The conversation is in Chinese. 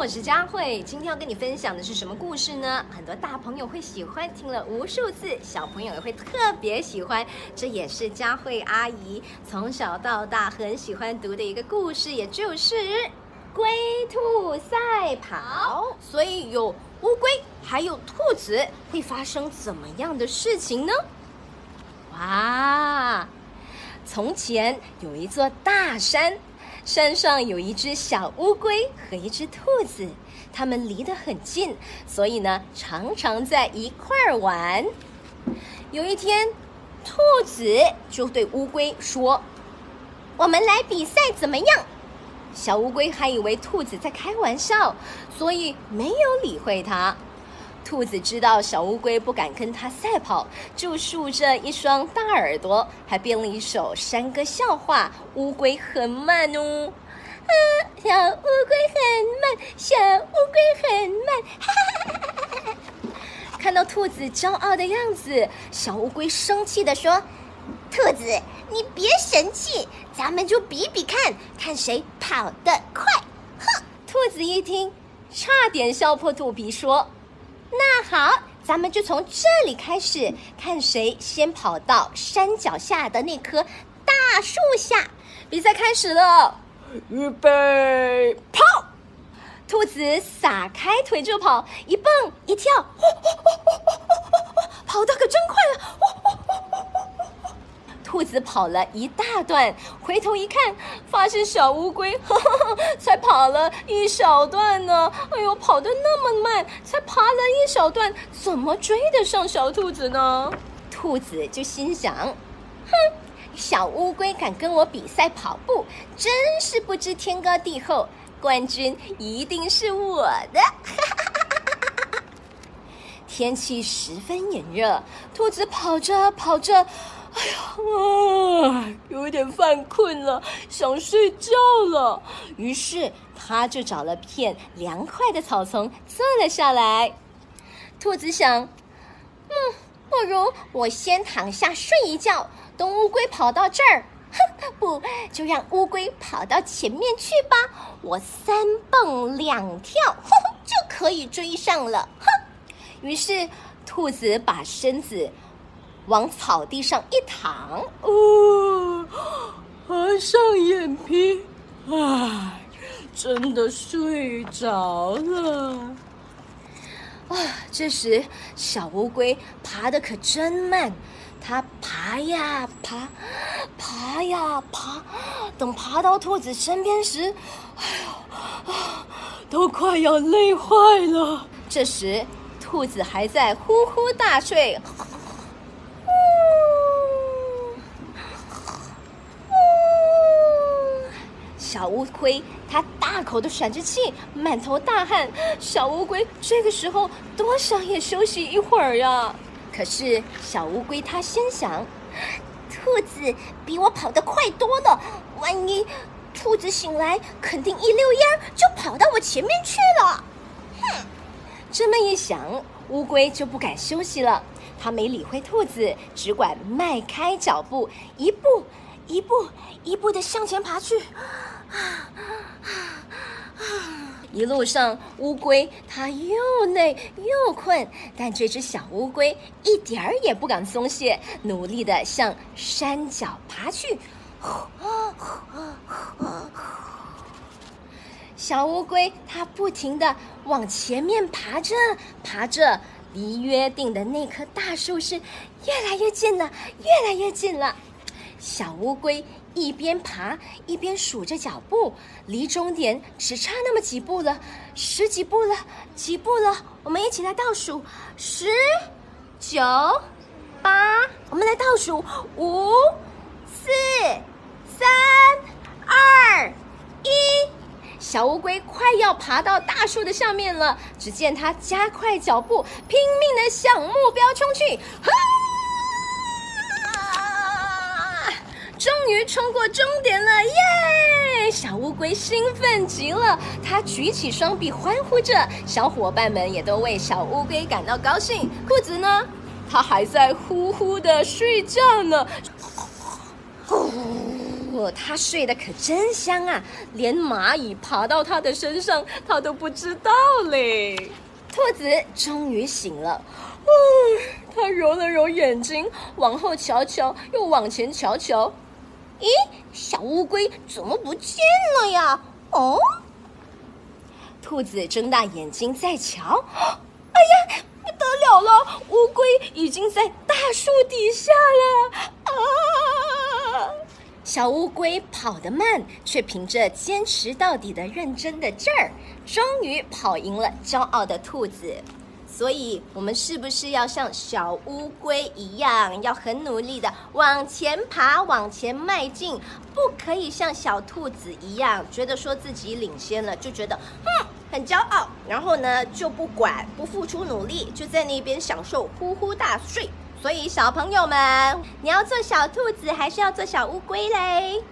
我是佳慧。今天要跟你分享的是什么故事呢？很多大朋友会喜欢，听了无数次，小朋友也会特别喜欢。这也是佳慧阿姨从小到大很喜欢读的一个故事，也就是《龟兔赛跑》。所以有乌龟，还有兔子，会发生怎么样的事情呢？哇！从前有一座大山。山上有一只小乌龟和一只兔子，它们离得很近，所以呢，常常在一块儿玩。有一天，兔子就对乌龟说：“我们来比赛怎么样？”小乌龟还以为兔子在开玩笑，所以没有理会它。兔子知道小乌龟不敢跟它赛跑，就竖着一双大耳朵，还编了一首山歌笑话：乌龟很慢哦，啊，小乌龟很慢，小乌龟很慢，哈哈哈哈哈哈！看到兔子骄傲的样子，小乌龟生气地说：“兔子，你别生气，咱们就比比看，看谁跑得快。”哼！兔子一听，差点笑破肚皮，说。那好，咱们就从这里开始，看谁先跑到山脚下的那棵大树下。比赛开始了，预备，跑！兔子撒开腿就跑，一蹦一跳，跑得可真快啊！兔子跑了一大段，回头一看，发现小乌龟 才跑了一小段呢。哎呦，跑得那么慢，才爬了一小段，怎么追得上小兔子呢？兔子就心想：哼，小乌龟敢跟我比赛跑步，真是不知天高地厚，冠军一定是我的。天气十分炎热，兔子跑着跑着。哎呀，啊，有点犯困了，想睡觉了。于是他就找了片凉快的草丛坐了下来。兔子想，嗯，不如我先躺下睡一觉，等乌龟跑到这儿，哼，不就让乌龟跑到前面去吧。我三蹦两跳，哼，就可以追上了。哼，于是兔子把身子。往草地上一躺，哦，合上眼皮，唉，真的睡着了。啊，这时小乌龟爬的可真慢，它爬呀爬，爬呀爬，等爬到兔子身边时，哎呦，啊，都快要累坏了。这时兔子还在呼呼大睡。小乌龟，它大口的喘着气，满头大汗。小乌龟这个时候多想也休息一会儿呀。可是小乌龟它先想，兔子比我跑得快多了，万一兔子醒来，肯定一溜烟就跑到我前面去了。哼，这么一想，乌龟就不敢休息了。它没理会兔子，只管迈开脚步，一步一步一步的向前爬去。一路上，乌龟它又累又困，但这只小乌龟一点儿也不敢松懈，努力的向山脚爬去。小乌龟它不停的往前面爬着，爬着，离约定的那棵大树是越来越近了，越来越近了。小乌龟一边爬一边数着脚步，离终点只差那么几步了，十几步了，几步了。我们一起来倒数：十、九、八。我们来倒数：五、四、三、二、一。小乌龟快要爬到大树的上面了，只见它加快脚步，拼命的向目标冲去。终于冲过终点了，耶！小乌龟兴奋极了，它举起双臂欢呼着。小伙伴们也都为小乌龟感到高兴。兔子呢？它还在呼呼的睡觉呢。哦，它睡得可真香啊，连蚂蚁爬到它的身上，它都不知道嘞。兔子终于醒了，哦，它揉了揉眼睛，往后瞧瞧，又往前瞧瞧。咦，小乌龟怎么不见了呀？哦，兔子睁大眼睛再瞧，哎呀，不得了了，乌龟已经在大树底下了啊！小乌龟跑得慢，却凭着坚持到底的认真的劲儿，终于跑赢了骄傲的兔子。所以，我们是不是要像小乌龟一样，要很努力的往前爬、往前迈进？不可以像小兔子一样，觉得说自己领先了，就觉得哼很骄傲，然后呢就不管、不付出努力，就在那边享受呼呼大睡。所以，小朋友们，你要做小兔子，还是要做小乌龟嘞？